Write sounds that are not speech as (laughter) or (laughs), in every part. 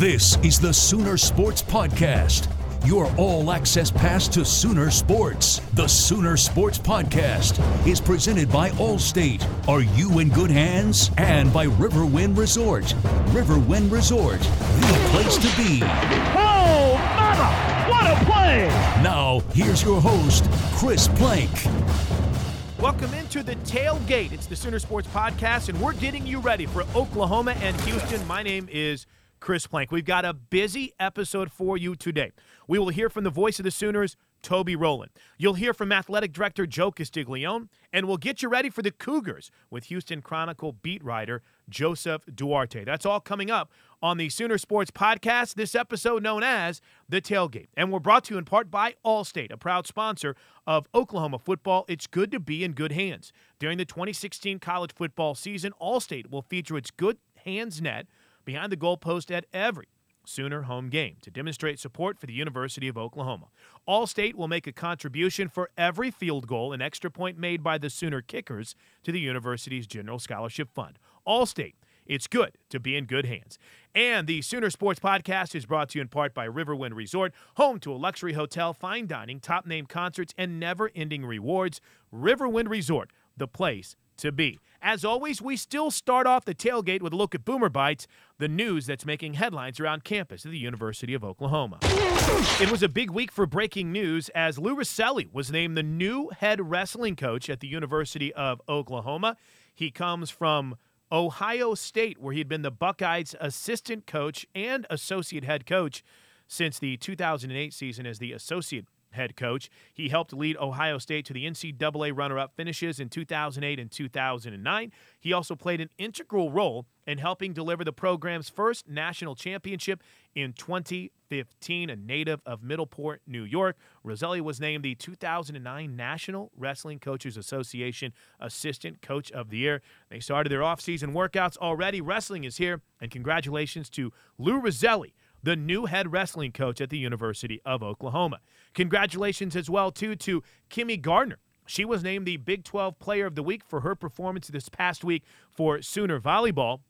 This is the Sooner Sports Podcast, your all access pass to Sooner Sports. The Sooner Sports Podcast is presented by Allstate. Are you in good hands? And by Riverwind Resort. Riverwind Resort, the place to be. Oh, mama! What a play! Now, here's your host, Chris Plank. Welcome into the tailgate. It's the Sooner Sports Podcast, and we're getting you ready for Oklahoma and Houston. My name is Chris Plank. We've got a busy episode for you today. We will hear from the voice of the Sooners, Toby Rowland. You'll hear from athletic director Joe Castiglione, and we'll get you ready for the Cougars with Houston Chronicle beat writer Joseph Duarte. That's all coming up on the Sooner Sports Podcast, this episode known as The Tailgate. And we're brought to you in part by Allstate, a proud sponsor of Oklahoma football. It's good to be in good hands. During the 2016 college football season, Allstate will feature its Good Hands Net behind the goalpost at every Sooner home game to demonstrate support for the University of Oklahoma. Allstate will make a contribution for every field goal and extra point made by the Sooner kickers to the university's General Scholarship Fund. Allstate, it's good to be in good hands. And the Sooner Sports Podcast is brought to you in part by Riverwind Resort, home to a luxury hotel, fine dining, top name concerts, and never ending rewards. Riverwind Resort, the place to be. As always, we still start off the tailgate with a look at Boomer Bites, the news that's making headlines around campus at the University of Oklahoma. It was a big week for breaking news as Lou Rosselli was named the new head wrestling coach at the University of Oklahoma. He comes from Ohio State, where he'd been the Buckeyes' assistant coach and associate head coach since the 2008 season as the associate head coach. He helped lead Ohio State to the NCAA runner up finishes in 2008 and 2009. He also played an integral role in helping deliver the program's first national championship in 2015. A native of Middleport, New York, Rosselli was named the 2009 National Wrestling Coaches Association Assistant Coach of the Year. They started their offseason workouts already. Wrestling is here, and congratulations to Lou Rosselli the new head wrestling coach at the University of Oklahoma. Congratulations as well too to Kimmy Gardner. She was named the Big 12 Player of the Week for her performance this past week for Sooner Volleyball.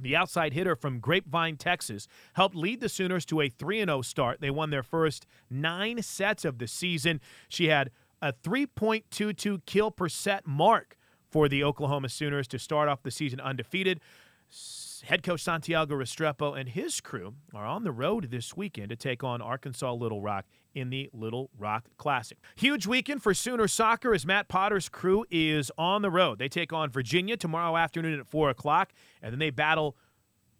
The outside hitter from Grapevine, Texas, helped lead the Sooners to a 3 0 start. They won their first nine sets of the season. She had a 3.22 kill per set mark for the Oklahoma Sooners to start off the season undefeated. Head coach Santiago Restrepo and his crew are on the road this weekend to take on Arkansas Little Rock in the Little Rock Classic. Huge weekend for Sooner soccer as Matt Potter's crew is on the road. They take on Virginia tomorrow afternoon at 4 o'clock, and then they battle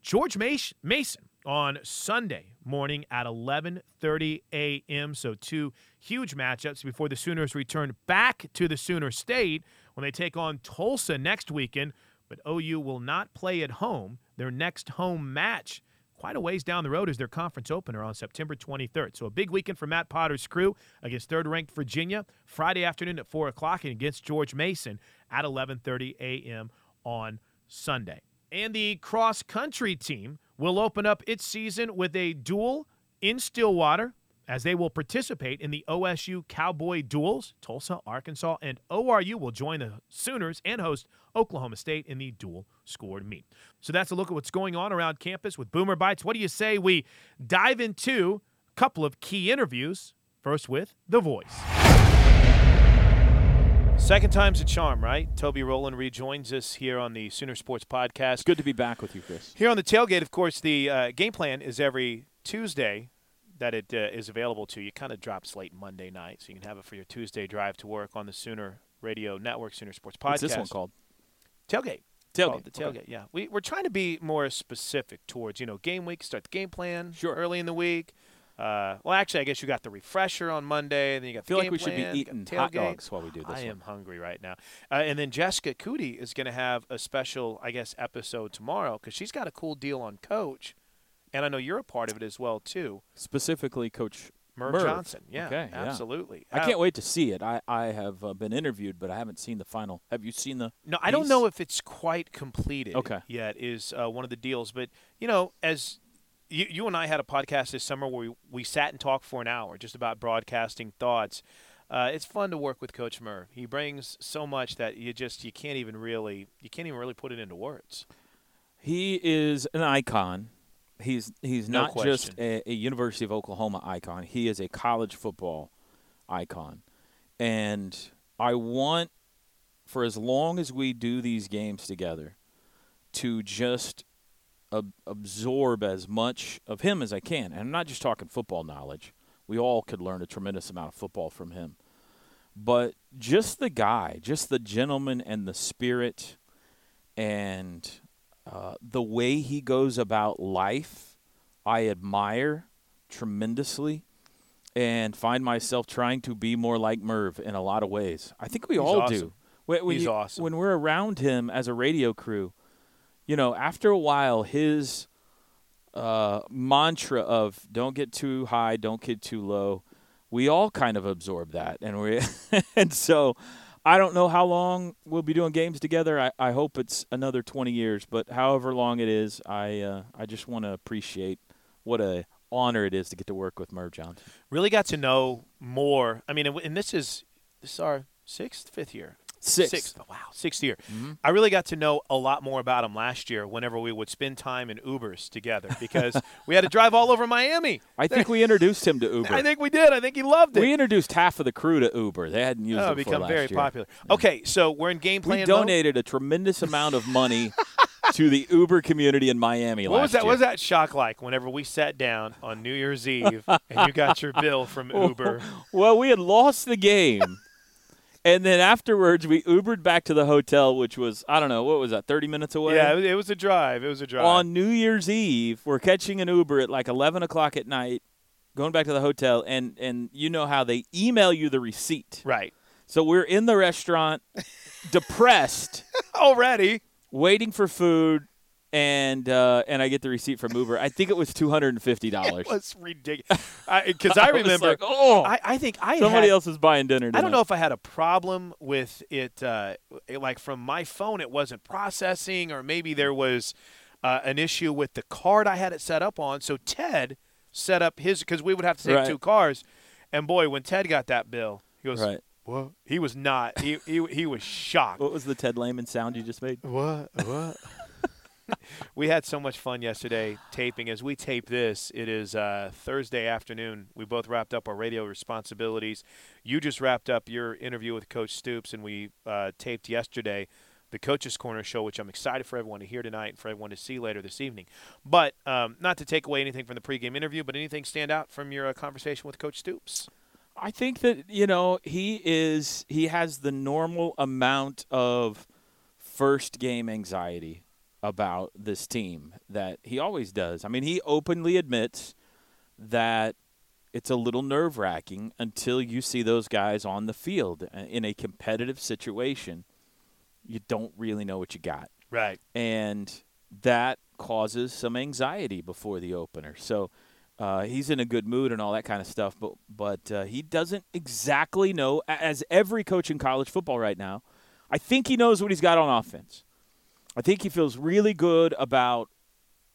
George Mason on Sunday morning at 11:30 a.m. So two huge matchups before the Sooners return back to the Sooner State when they take on Tulsa next weekend. But OU will not play at home. Their next home match, quite a ways down the road, is their conference opener on September 23rd. So a big weekend for Matt Potter's crew against third-ranked Virginia Friday afternoon at 4 o'clock and against George Mason at 11:30 a.m. on Sunday. And the cross country team will open up its season with a duel in Stillwater as they will participate in the OSU Cowboy Duels. Tulsa, Arkansas, and ORU will join the Sooners and host Oklahoma State in the dual scored meet. So that's a look at what's going on around campus with Boomer Bites. What do you say we dive into a couple of key interviews? First with The Voice. Second time's a charm, right? Toby Rowland rejoins us here on the Sooner Sports Podcast. Good to be back with you, Chris. Here on the tailgate, of course, the uh, game plan is every Tuesday that it uh, is available to you. Kind of drops late Monday night, so you can have it for your Tuesday drive to work on the Sooner Radio Network, Sooner Sports Podcast. What's this one called? Tailgate. Tailgate. the tailgate. Okay. Yeah, we we're trying to be more specific towards you know game week. Start the game plan sure. early in the week. Uh, well, actually, I guess you got the refresher on Monday, and then you got. I feel the like we plan, should be eating hot dogs while we do this. I one. am hungry right now. Uh, and then Jessica Cootie is going to have a special, I guess, episode tomorrow because she's got a cool deal on Coach, and I know you're a part of it as well too. Specifically, Coach Merv, Merv. Johnson. Yeah, Okay, yeah. absolutely. I Uh, can't wait to see it. I, I have uh, been interviewed, but I haven't seen the final. Have you seen the? No, I don't know if it's quite completed Okay. yet. Is uh, one of the deals, but you know, as you, you and I had a podcast this summer where we, we sat and talked for an hour just about broadcasting thoughts. Uh, it's fun to work with Coach Merv. He brings so much that you just you can't even really you can't even really put it into words. He is an icon He's he's No not just a, a University of Oklahoma icon. He is a college football icon, and I want for as long as we do these games together to just ab- absorb as much of him as I can. And I'm not just talking football knowledge. We all could learn a tremendous amount of football from him. But just the guy, just the gentleman and the spirit and uh, the way he goes about life, I admire tremendously and find myself trying to be more like Merv in a lot of ways. I think we He's all awesome. do. When, when He's you- awesome. When we're around him as a radio crew, you know, after a while, his uh, mantra of "don't get too high, don't get too low," we all kind of absorb that, and we (laughs) and so. I don't know how long we'll be doing games together. I, I hope it's another 20 years, but however long it is, I uh, I just want to appreciate what a honor it is to get to work with Merv Johnson. Really got to know more. I mean, and, and this is this is our sixth, fifth year. Sixth. Oh, wow, sixth year. Mm-hmm. I really got to know a lot more about him last year whenever we would spend time in Ubers together because (laughs) we had to drive all over Miami. I think we introduced him to Uber. I think we did. I think he loved it. we introduced half of the crew to Uber. They hadn't used it. oh, it become very year. popular. Okay, so we're in game plan We mode. donated a tremendous amount of money (laughs) to the Uber community in Miami What last was that? year. What was that shock like whenever we sat down on New Year's Eve and you got your bill from (laughs) Uber? Well, we had lost the game. And then afterwards, we Ubered back to the hotel, which was, I don't know, what was that, 30 minutes away? Yeah, it was- a drive. It was a drive. On New Year's Eve, we're catching an Uber at like 11 o'clock at night, going back to the hotel, and, and you know how they email you the receipt. right. So we're in the restaurant, (laughs) depressed, Already. waiting for food, and uh, and I get the receipt from Uber. I think it was $250. (laughs) It was ridiculous. (laughs) Because I, I remember, like, oh. I, I think I Somebody had, else is buying dinner. I don't know if I had a problem with it, uh, like from my phone, it wasn't processing, or maybe there was uh, an issue with the card I had it set up on. So Ted set up his because we would have to take Right. two cars, and boy, when Ted got that bill, he goes, Right. "What?" He was not. He he he was shocked. What was the Ted Lehman sound you just made? What? What? (laughs) we had so much fun yesterday taping. As we tape this, it is uh, Thursday afternoon. We both wrapped up our radio responsibilities. You just wrapped up your interview with Coach Stoops, and we uh, taped yesterday the Coaches Corner show, which I'm excited for everyone to hear tonight and for everyone to see later this evening. But um, not to take away anything from the pregame interview, but anything stand out from your uh, conversation with Coach Stoops? I think that you know he is he has the normal amount of first game anxiety about this team that he always does. I mean, he openly admits that it's a little nerve wracking until you see those guys on the field Uh, in a competitive situation. You don't really know what you got Right. and that causes some anxiety before the opener. So uh, he's in a good mood and all that kind of stuff, but but uh, he doesn't exactly know. As every coach in college football right now, I think he knows what he's got on offense. I think he feels really good about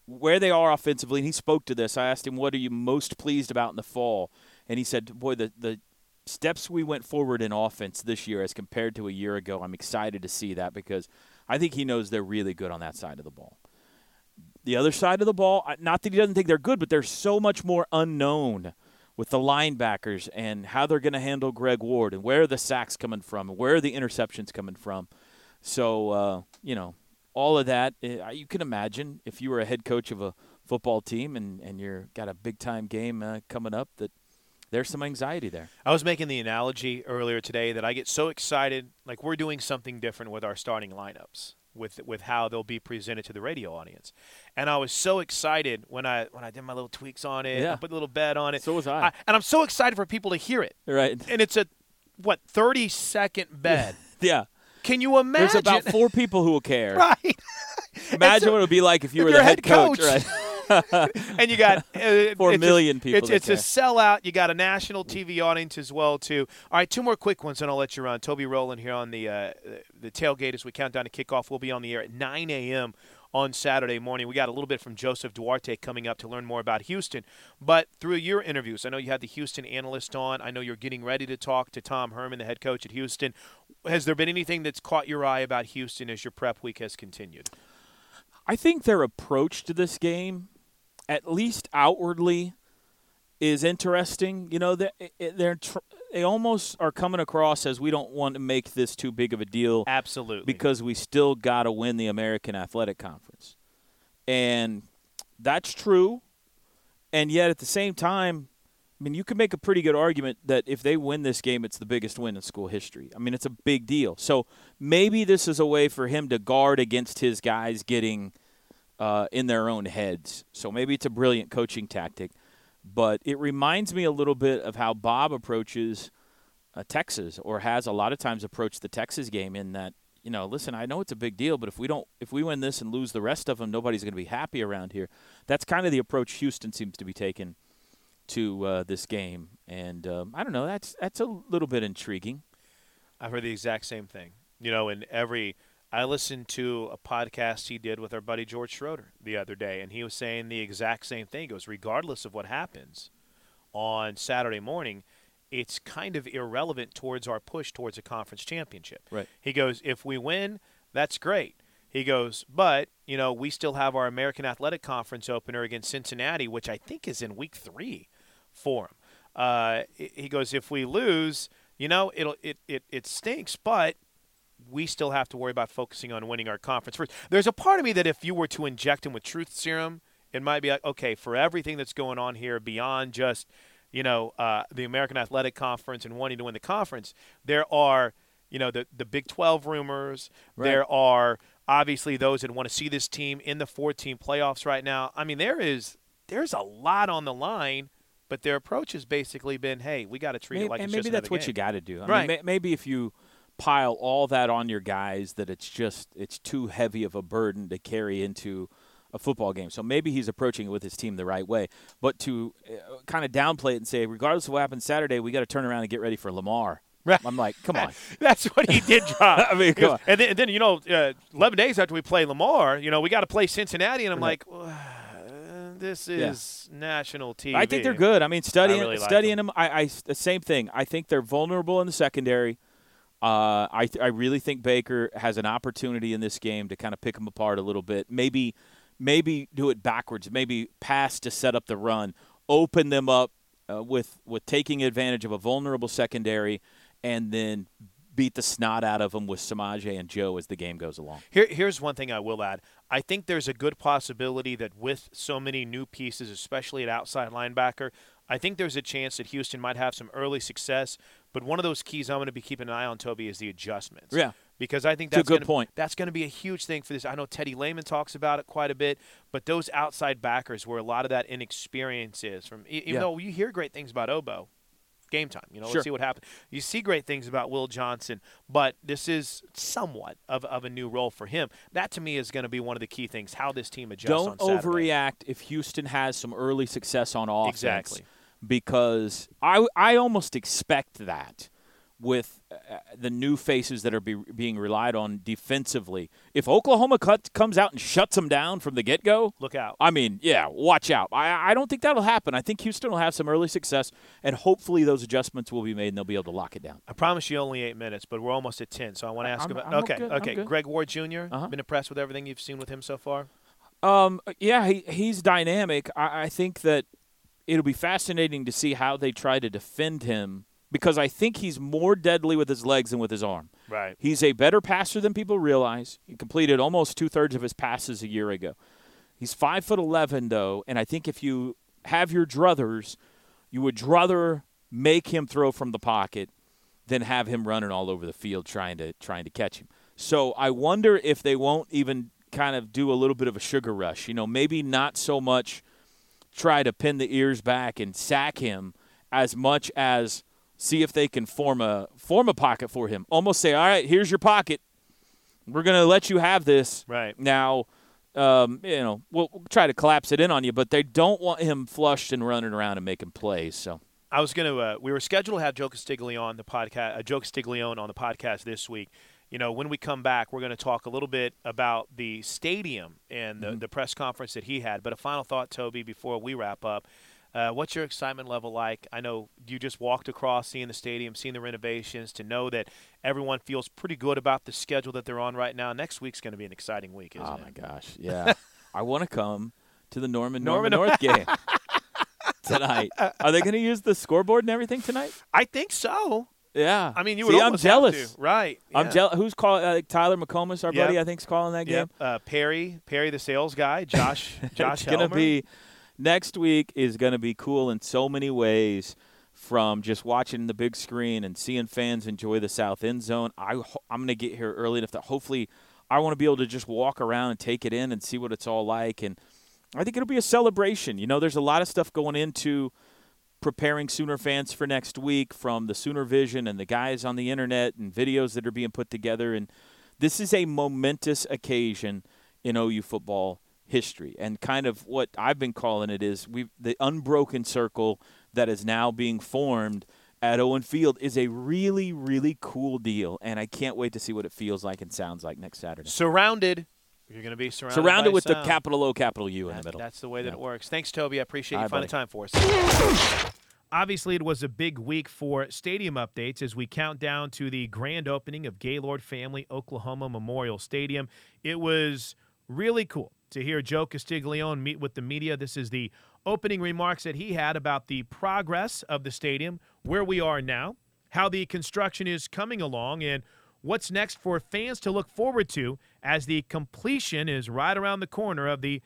where they are offensively, and he spoke to this. I asked him, "What are you most pleased about in the fall?" And he said, "Boy, the the steps we went forward in offense this year as compared to a year ago, I'm excited to see that because I think he knows they're really good on that side of the ball. The other side of the ball, not that he doesn't think they're good, but there's so much more unknown with the linebackers and how they're going to handle Greg Ward and where the sacks coming from and where the interceptions coming from. So, uh, you know, all of that, uh, you can imagine if you were a head coach of a football team and, and you're got a big time game uh, coming up that there's some anxiety there. I was making the analogy earlier today that I get so excited, like we're doing something different with our starting lineups, with with how they'll be presented to the radio audience, and I was so excited when I when I did my little tweaks on it, Yeah. I put a little bet on it. So was I. and I'm so excited for people to hear it, Right. and it's a what 30 second (laughs) bed. Yeah. Can you imagine? There's about four people who will care. (laughs) right. (laughs) Imagine what it would be like if you if were the head head coach. right? (laughs) and you got uh, Four it's a- people It's, it's a sellout. You got a national TV audience as well too. All right, two more quick ones, and I'll let you run. Toby Rowland here on the uh, the tailgate as we count down to kickoff. We'll be on the air at 9 a.m. on Saturday morning. We got a little bit from Joseph Duarte coming up to learn more about Houston. But through your interviews, I know you had the Houston analyst on. I know you're getting ready to talk to Tom Herman, the head coach at Houston. Has there been anything that's caught your eye about Houston as your prep week has continued? I think their approach to this game at least outwardly is interesting. You know, they're eh, eh, they're tr- they almost are coming across as we don't want to make this too big of a deal Absolutely. because we still got to win the American Athletic Conference. And that's true. And yet at the same time, I mean, you could make a pretty good argument that if they win this game, it's the biggest win in school history. I mean, it's a big deal. So maybe this is a way for him to guard against his guys getting uh, in their own heads. So maybe it's a brilliant coaching tactic. But it reminds me a little bit of how Bob approaches uh, Texas or has a lot of times approached the Texas game in that you know, listen, I know it's a big deal, but if we don't, if we win this and lose the rest of them, nobody's going to be happy around here. That's kind of the approach Houston seems to be taking to uh, this game, and um, I don't know. That's that's a little bit intriguing. I've heard the exact same thing. You know, in every I listened to a podcast he did with our buddy George Schroeder the other day, and he was saying the exact same thing. He goes, regardless of what happens on Saturday morning, it's kind of irrelevant towards our push towards a conference championship. Right. He goes, if we win, that's great. He goes, but you know, we still have our American Athletic Conference opener against Cincinnati, which I think is in week three for him. Uh, he goes, if we lose, you know, it'll it, it it stinks, but we still have to worry about focusing on winning our conference first. There's a part of me that if you were to inject him with truth serum, it might be like, okay, for everything that's going on here beyond just, you know, uh, the American Athletic Conference and wanting to win the conference, there are, you know, the the Big 12 rumors. Right. There are obviously those that want to see this team in the 14 playoffs right now. I mean, there is there's a lot on the line. But their approach has basically been, "Hey, we got to treat Maybe, it like and maybe that's what game. you got to do. I Right. mean, may, maybe if you pile all that on your guys, that it's just it's too heavy of a burden to carry into a football game. So maybe he's approaching it with his team the right way. But to uh, kind of downplay it and say, regardless of what happens Saturday, we got to turn around and get ready for Lamar. Right. I'm like, come on. (laughs) That's what he did drop. (laughs) I mean, come on. And then, and then you know, uh, 11 days after we play Lamar, you know, we got to play Cincinnati, and I'm Right. like, "Uh, (sighs) this is national TV. I think they're good. I mean, studying really like studying them. them, I, I the same thing. I think they're vulnerable in the secondary. Uh, I I really think Baker has an opportunity in this game to kind of pick them apart a little bit. Maybe maybe do it backwards. Maybe pass to set up the run. Open them up uh, with with taking advantage of a vulnerable secondary, and then beat the snot out of them with Samaje and Joe as the game goes along. Here, here's one thing I will add. I think there's a good possibility that with so many new pieces, especially at outside linebacker, I think there's a chance that Houston might have some early success. But one of those keys I'm going to be keeping an eye on, Toby, is the adjustments. Yeah. Because I think that's a good gonna, point. That's going to be a huge thing for this. I know Teddy Lehman talks about it quite a bit, but those outside backers, where a lot of that inexperience is, from even Yeah. though you hear great things about Obo, game time. You know, Sure. let's see what happens. You see great things about Will Johnson, but this is somewhat of, of a new role for him. That to me is going to be one of the key things. How this team adjusts. Don't on overreact if Houston has some early success on offense. Exactly. Because I I almost expect that with uh, the new faces that are be, being relied on defensively. If Oklahoma cut, comes out and shuts them down from the get go, Look out. I mean, yeah, watch out. I, I don't think that'll happen. I think Houston will have some early success, and hopefully those adjustments will be made and they'll be able to lock it down. I promise you only eight minutes, but we're almost at ten. So I want to ask I'm- about. I'm okay, good, okay. Greg Ward Jr. Uh-huh. Been impressed with everything you've seen with him so far. Um, yeah, he, he's dynamic. I, I think that it'll be fascinating to see how they try to defend him because I think he's more deadly with his legs than with his arm. Right. He's a better passer than people realize. He completed almost two thirds of his passes a year ago. He's five foot eleven though, and I think if you have your druthers, you would rather make him throw from the pocket than have him running all over the field trying to trying to catch him. So I wonder if they won't even kind of do a little bit of a sugar rush. You know, maybe not so much try to pin the ears back and sack him as much as see if they can form a form a pocket for him. Almost say, "All right, here's your pocket. We're going to let you have this." Right. Now, um, you know, we'll, we'll try to collapse it in on you, but they don't want him flushed and running around and making plays. So, I was gonna. Uh, we were scheduled to have Joe Castiglione on the podcast. Uh, Joe Castiglione on the podcast this week. You know, when we come back, we're going to talk a little bit about the stadium and the, the press conference that he had. But a final thought, Toby, before we wrap up. Uh, what's your excitement level like? I know you just walked across, seeing the stadium, seeing the renovations, to know that everyone feels pretty good about the schedule that they're on right now. Next week's going to be an exciting week, isn't oh it? my gosh, (laughs) yeah, I want to come to the Norman Norman- Norman North game tonight. Are they going to use the scoreboard and everything tonight? I think so. Yeah. I mean, you See, would I'm jealous. to. right? I'm jealous. Who's calling? Uh, Tyler McComas, our Yep. buddy, I think, is calling that game. Yep. Uh, Perry, Perry, the sales guy, (laughs) Josh, Josh. it's gonna be next week is gonna be cool in so many ways. From just watching the big screen and seeing fans enjoy the South End Zone, I I'm gonna get here early enough that hopefully I want to be able to just walk around and take it in and see what it's all like. And I think it'll be a celebration. You know, there's a lot of stuff going into preparing Sooner fans for next week from the Sooner Vision and the guys on the internet and videos that are being put together. And this is a momentous occasion in OU football history. And kind of what I've been calling it is we the unbroken circle that is now being formed at Owen Field is a really, really cool deal. And I can't wait to see what it feels like and sounds like next Saturday. surrounded. You're going to be surrounded. Surrounded by with the capital O, capital U in That- the middle. That's the way that Yeah. it works. Thanks, Toby. I appreciate All you finding buddy. time for us. Obviously, it was a big week for stadium updates as we count down to the grand opening of Gaylord Family Oklahoma Memorial Stadium. It was really cool to hear Joe Castiglione meet with the media. This is the opening remarks that he had about the progress of the stadium, where we are now, how the construction is coming along, and what's next for fans to look forward to as the completion is right around the corner of the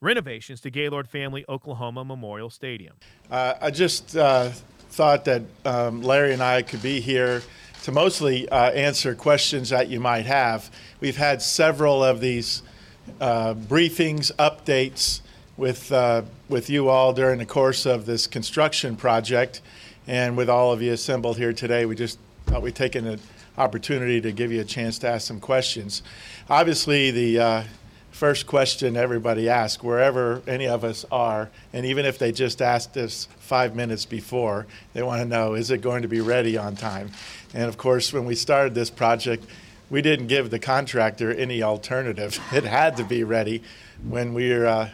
renovations to Gaylord Family Oklahoma Memorial Stadium. Uh, I just uh, thought that um, Larry and I could be here to mostly uh, answer questions that you might have. We've had several of these uh, briefings, updates with uh, with you all during the course of this construction project, and with all of you assembled here today, we just thought we'd take an opportunity to give you a chance to ask some questions. Obviously, the uh, first question everybody asks, wherever any of us are, and even if they just asked us five minutes before, they want to know is it going to be ready on time? And of course, when we started this project, we didn't give the contractor any alternative. (laughs) It had to be ready when we're, uh,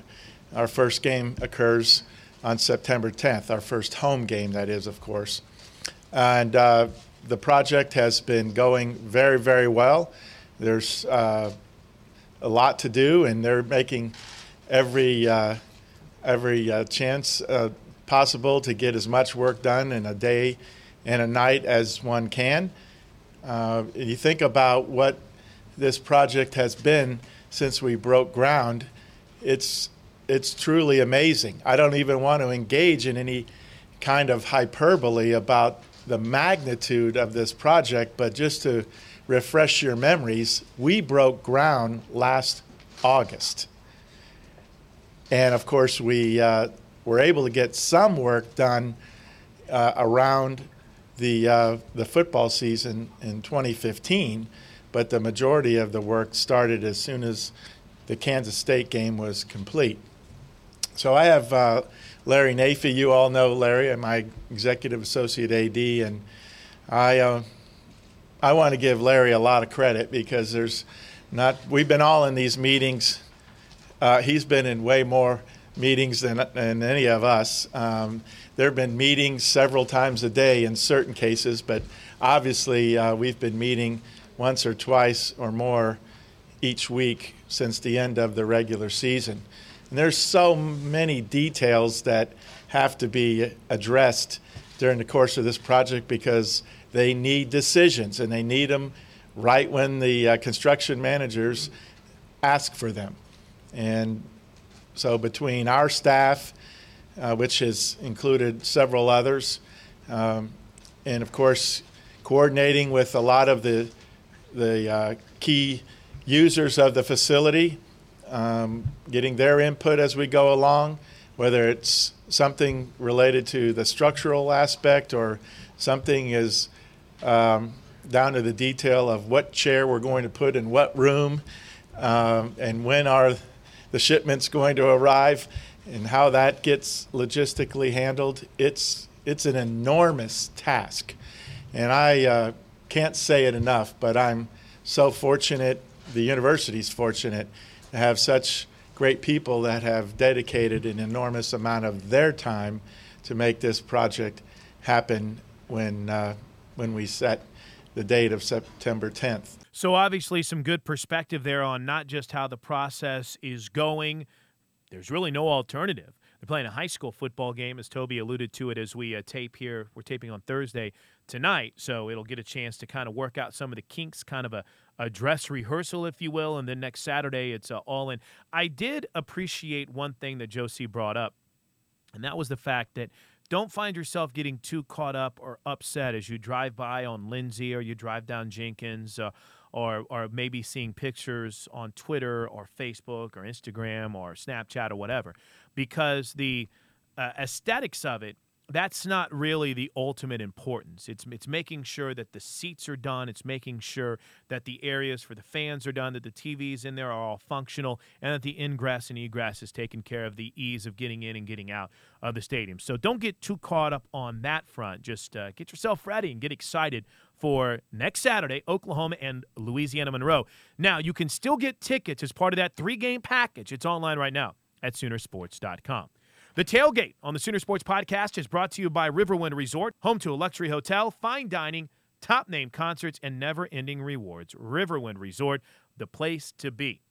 our first game occurs on September 10th, our first home game, that is, of course. And uh, the project has been going very, very well. There's uh, a lot to do, and they're making every uh, every uh, chance uh, possible to get as much work done in a day and a night as one can. Uh, you think about what this project has been since we broke ground. It's it's truly amazing. I don't even want to engage in any kind of hyperbole about the magnitude of this project, but just to refresh your memories, we broke ground last August. And of course, we uh, were able to get some work done uh, around the, uh, the football season in 2015, but the majority of the work started as soon as the Kansas State game was complete. So I have uh, Larry Naifeh. You all know Larry. I'm my executive associate AD, and I uh, I want to give Larry a lot of credit because there's not. We've been all in these meetings. Uh, he's been in way more meetings than, than any of us. Um, there have been meetings several times a day in certain cases, but obviously uh, we've been meeting once or twice or more each week since the end of the regular season. And there's so many details that have to be addressed during the course of this project because they need decisions and they need them right when the uh, construction managers ask for them. And so between our staff, uh, which has included several others, um, and of course coordinating with a lot of the the uh, key users of the facility, um, getting their input as we go along, whether it's something related to the structural aspect or something is um, down to the detail of what chair we're going to put in what room um, and when are the shipments going to arrive and how that gets logistically handled. It's, it's an enormous task. And I uh, can't say it enough, but I'm so fortunate, the university's fortunate to have such great people that have dedicated an enormous amount of their time to make this project happen when, uh, when we set the date of September 10th. So, obviously, some good perspective there on not just how the process is going, there's really no alternative. They're playing a high school football game, as Toby alluded to it as we uh, tape here. We're taping on Thursday tonight, so it'll get a chance to kind of work out some of the kinks, kind of a, a dress rehearsal, if you will, and then next Saturday it's uh, all in. I did appreciate one thing that Josie brought up, and that was the fact that don't find yourself getting too caught up or upset as you drive by on Lindsey or you drive down Jenkins. Uh, or, or maybe seeing pictures on Twitter or Facebook or Instagram or Snapchat or whatever, because the uh, aesthetics of it that's not really the ultimate importance. It's it's making sure that the seats are done. It's making sure that the areas for the fans are done, that the TVs in there are all functional, and that the ingress and egress is taken care of. The ease of getting in and getting out of the stadium. So don't get too caught up on that front. Just uh, get yourself ready and get excited for next Saturday, Oklahoma and Louisiana Monroe. Now you can still get tickets as part of that three-game package. It's online right now at Soonersports.com. The Tailgate on the Sooner Sports Podcast is brought to you by Riverwind Resort, home to a luxury hotel, fine dining, top name concerts, and never ending rewards. Riverwind Resort, the place to be.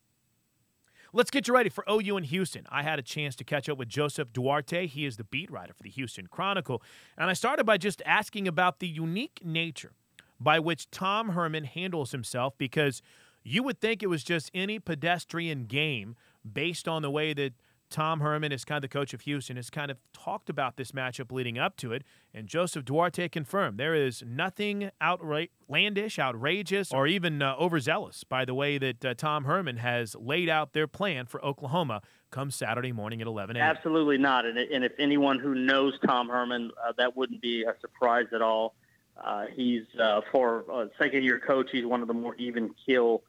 Let's get you ready for OU in Houston. I had a chance to catch up with Joseph Duarte. He is the beat writer for the Houston Chronicle. And I started by just asking about the unique nature by which Tom Herman handles himself because you would think it was just any pedestrian game based on the way that Tom Herman, as kind of the coach of Houston, has kind of talked about this matchup leading up to it. And Joseph Duarte confirmed there is nothing outlandish, outrageous, or even uh, overzealous by the way that uh, Tom Herman has laid out their plan for Oklahoma come Saturday morning at 11 a.m. Absolutely not. And, and if anyone who knows Tom Herman, uh, that wouldn't be a surprise at all. Uh, he's, uh, for a second year coach, he's one of the more even kill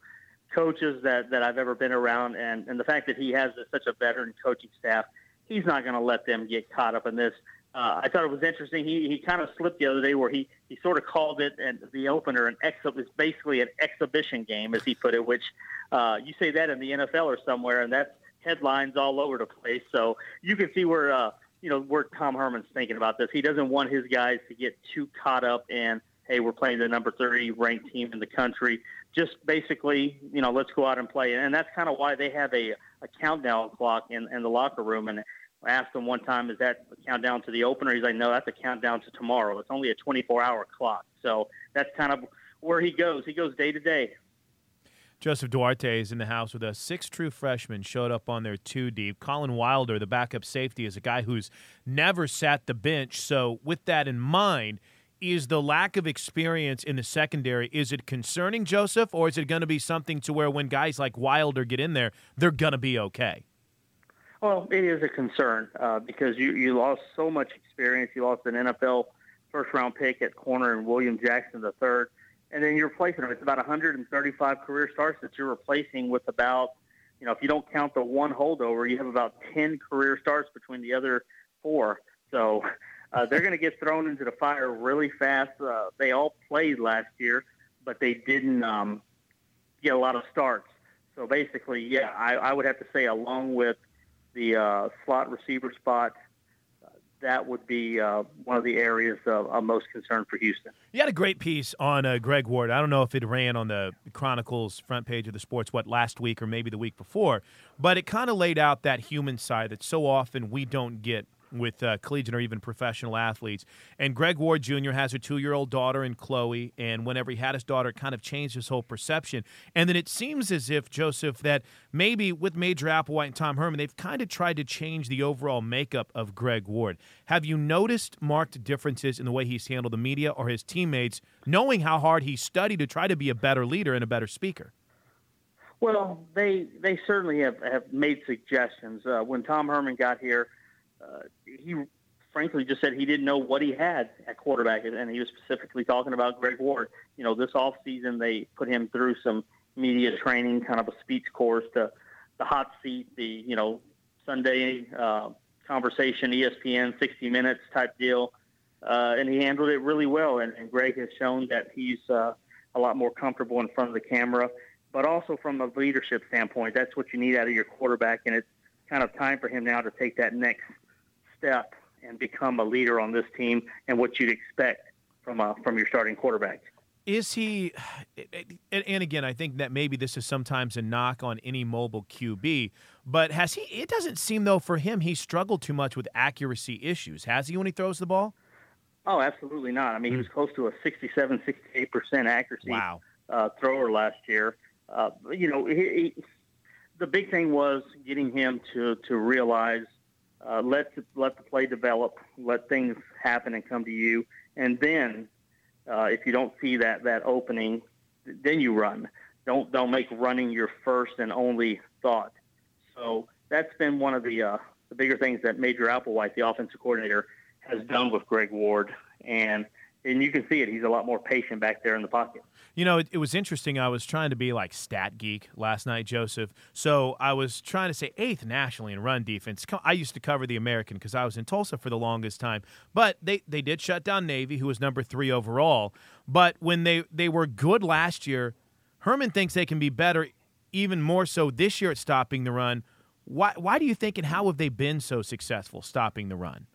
coaches that, that I've ever been around, and, and the fact that he has such a veteran coaching staff, he's not going to let them get caught up in this. Uh, I thought it was interesting. He, he kind of slipped the other day where he, he sort of called it and the opener an ex it's basically an exhibition game as he put it, which uh, you say that in the NFL or somewhere and that's headlines all over the place. So you can see where uh, you know where Tom Herman's thinking about this. He doesn't want his guys to get too caught up in hey, we're playing the number 30 ranked team in the country. Just basically, you know, let's go out and play. And that's kind of why they have a, a countdown clock in, in the locker room. And I asked him one time, is that a countdown to the opener? He's like, no, that's a countdown to tomorrow. It's only a 24 hour clock. So that's kind of where he goes. He goes day to day. Joseph Duarte is in the house with us. Six true freshmen showed up on their two deep. Colin Wilder, the backup safety, is a guy who's never sat the bench. So, with that in mind, is the lack of experience in the secondary is it concerning Joseph or is it going to be something to where when guys like Wilder get in there they're going to be okay? Well, it is a concern uh, because you you lost so much experience. You lost an NFL first round pick at corner and William Jackson the third, and then you're replacing him. It's about 135 career starts that you're replacing with about you know if you don't count the one holdover, you have about 10 career starts between the other four. So uh, they're going to get thrown into the fire really fast. Uh, they all played last year, but they didn't um, get a lot of starts. So basically, yeah, I, I would have to say, along with the uh, slot receiver spot, uh, that would be uh, one of the areas of, of most concern for Houston. You had a great piece on uh, Greg Ward. I don't know if it ran on the Chronicles front page of the Sports what last week or maybe the week before, but it kind of laid out that human side that so often we don't get with uh, collegiate or even professional athletes. And Greg Ward Jr. has a two year old daughter in Chloe, and whenever he had his daughter, it kind of changed his whole perception. And then it seems as if, Joseph, that maybe with Major Applewhite and Tom Herman, they've kind of tried to change the overall makeup of Greg Ward. Have you noticed marked differences in the way he's handled the media or his teammates, knowing how hard he studied to try to be a better leader and a better speaker? Well, they they certainly have, have made suggestions. Uh, when Tom Herman got here, uh, he frankly just said he didn't know what he had at quarterback, and he was specifically talking about Greg Ward. You know, this off season they put him through some media training, kind of a speech course, to the hot seat, the you know Sunday uh, conversation, ESPN, 60 Minutes type deal, uh, and he handled it really well. And, and Greg has shown that he's uh, a lot more comfortable in front of the camera, but also from a leadership standpoint, that's what you need out of your quarterback, and it's kind of time for him now to take that next step and become a leader on this team and what you'd expect from a, from your starting quarterback. Is he, and again, I think that maybe this is sometimes a knock on any mobile QB, But has he? It doesn't seem though for him he struggled too much with accuracy issues. Has he when he throws the ball? Oh, absolutely not. I mean, he was close to a 67, 68 percent accuracy Wow. uh, thrower last year. Uh, you know, he, he, the big thing was getting him to to realize uh, let the, let the play develop, let things happen and come to you, and then uh, if you don't see that that opening, then you run. Don't don't make running your first and only thought. So that's been one of the uh, the bigger things that Major Applewhite, the offensive coordinator, has done with Greg Ward, and and you can see it. He's a lot more patient back there in the pocket. You know, it, it was interesting. I was trying to be like stat geek last night, Joseph. So I was trying to say eighth nationally in run defense. I used to cover the American because I was in Tulsa for the longest time. But they, they did shut down Navy, who was number three overall. But when they, they were good last year, Herman thinks they can be better, even more so this year at stopping the run. Why, why do you think and how have they been so successful stopping the run?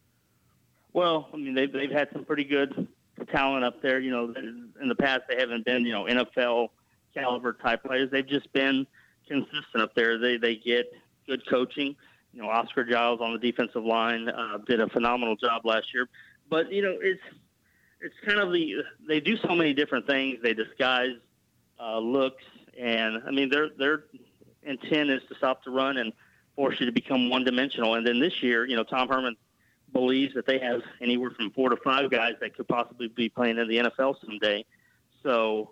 Well, I mean, they've they've had some pretty good talent up there. You know, in the past they haven't been you know NFL caliber type players. They've just been consistent up there. They they get good coaching. You know, Oscar Giles on the defensive line uh, did a phenomenal job last year. But you know, it's it's kind of the they do so many different things. They disguise uh, looks, and I mean their their intent is to stop the run and force you to become one dimensional. And then this year, you know, Tom Herman believes that they have anywhere from four to five guys that could possibly be playing in the NFL someday. So,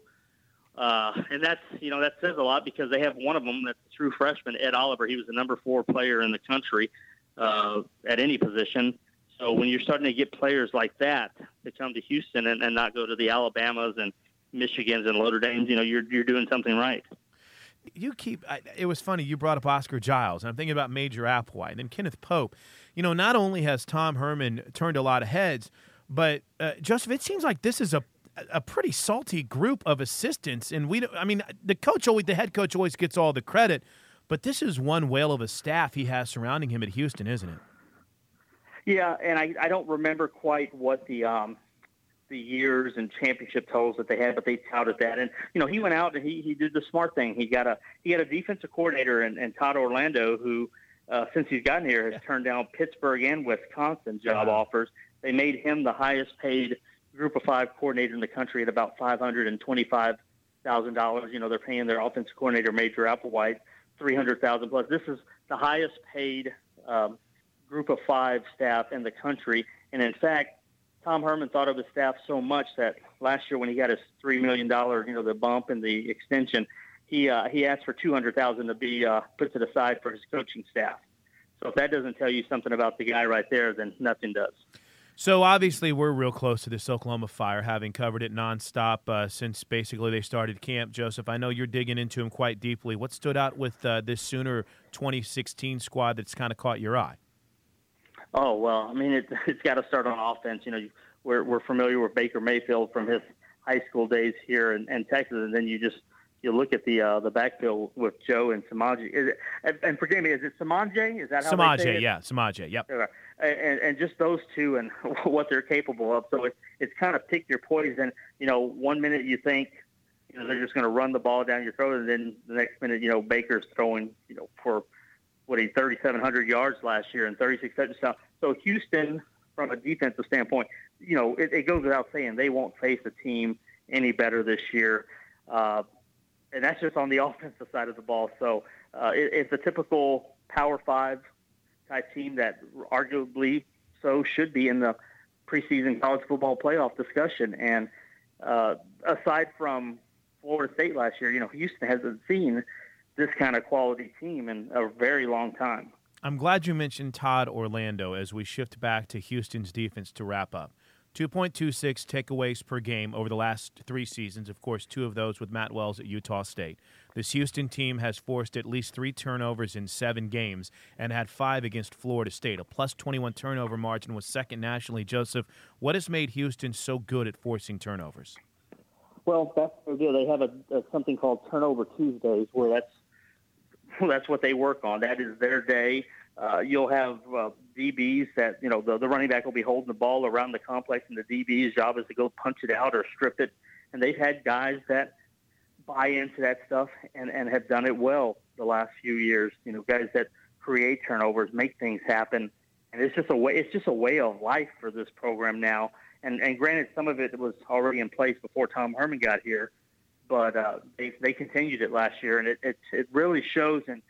uh, and that's you know that says a lot because they have one of them that's a true freshman, Ed Oliver. He was the number four player in the country uh, at any position. So when you're starting to get players like that to come to Houston and, and not go to the Alabamas and Michigans and Notre Dames, you know you're you're doing something right. you keep it was funny you brought up oscar giles and i'm thinking about major applewhite and then kenneth pope you know not only has tom herman turned a lot of heads but uh, joseph it seems like this is a a pretty salty group of assistants and we i mean the coach always the head coach always gets all the credit but this is one whale of a staff he has surrounding him at houston isn't it Yeah, and I, I don't remember quite what the um, the years and championship totals that they had, but they touted that. And you know, he went out and he, he did the smart thing. He got a he had a defensive coordinator and, and Todd Orlando who, uh, since he's gotten here, has turned down Pittsburgh and Wisconsin job offers. They made him the highest paid Group of Five coordinator in the country at about five hundred and twenty five thousand dollars. You know, they're paying their offensive coordinator Major Applewhite three hundred thousand plus. This is the highest paid um, Group of Five staff in the country, and in fact. Tom Herman thought of his staff so much that last year when he got his three million dollar, you know, the bump and the extension, he uh, he asked for two hundred thousand to be uh, put to the side for his coaching staff. So if that doesn't tell you something about the guy right there, then nothing does. So obviously, we're real close to this Oklahoma Fire, having covered it nonstop uh, since basically they started camp. Joseph, I know you're digging into him quite deeply. What stood out with uh, this Sooner 2016 squad that's kind of caught your eye? Oh well, I mean, it, (laughs) it's got to start on offense. You know, we're we're familiar with Baker Mayfield from his high school days here in, in Texas, and then you just you look at the uh, the backfield with Joe and Samaje. Is it, and, and forgive me, is it Samaje? Is that how they say Samaje, it? yeah, Samaje, yep. And, and just those two and (laughs) what they're capable of. So it's it's kind of pick your poison. You know, one minute you think you know they're just going to run the ball down your throat, and then the next minute you know Baker's throwing you know for what he 3,700 yards last year and 36 touchdowns. So Houston, from a defensive standpoint, you know it, it goes without saying they won't face a team any better this year. Uh, and that's just on the (laughs) offensive side of the ball. So uh, it, it's a typical Power Five type team that arguably so should be in the preseason college football playoff discussion. And uh, aside from Florida State last year, you know, Houston hasn't seen this kind of quality team in a very long time. I'm glad you mentioned Todd Orlando as we shift back to Houston's defense to wrap up. 2.26 takeaways per game over the last three seasons. Of course, two of those with Matt Wells at Utah State. This Houston team has forced at least three turnovers in seven games and had five against Florida State. A plus 21 turnover margin was second nationally. Joseph, what has made Houston so good at forcing turnovers? Well, that's. They have a, a something called Turnover Tuesdays, where that's (laughs) that's what they work on. That is their day. Uh, you'll have uh, DBs that you know the, the running back will be holding the ball around the complex, and the DB's job is to go punch it out or strip it. And they've had guys that buy into that stuff and and have done it well the last few years. You know, guys that create turnovers, make things happen, and it's just a way. It's just a way of life for this program now. And and granted, some of it was already in place before Tom Herman got here, but uh, they they continued it last year, and it it, it really shows in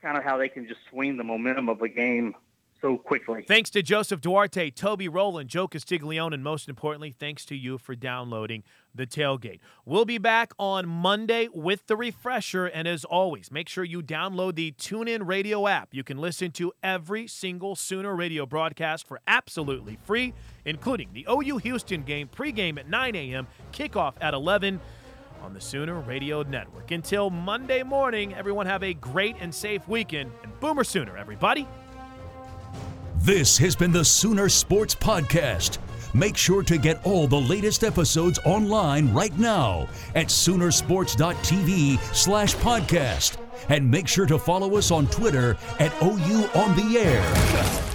kind of how they can just swing the momentum of a game so quickly. Thanks to Joseph Duarte, Toby Rowland, Joe Castiglione, and most importantly, thanks to you for downloading the tailgate. We'll be back on Monday with the refresher, and as always, make sure you download the TuneIn Radio app. You can listen to every single Sooner radio broadcast for absolutely free, including the OU Houston game pregame at 9 a.m., kickoff at 11 on the Sooner Radio Network. Until Monday morning, everyone have a great and safe weekend, and Boomer Sooner, everybody. This has been the Sooner Sports Podcast. Make sure to get all the latest episodes online right now at Soonersports.tv slash podcast. And make sure to follow us on Twitter at OU On The Air.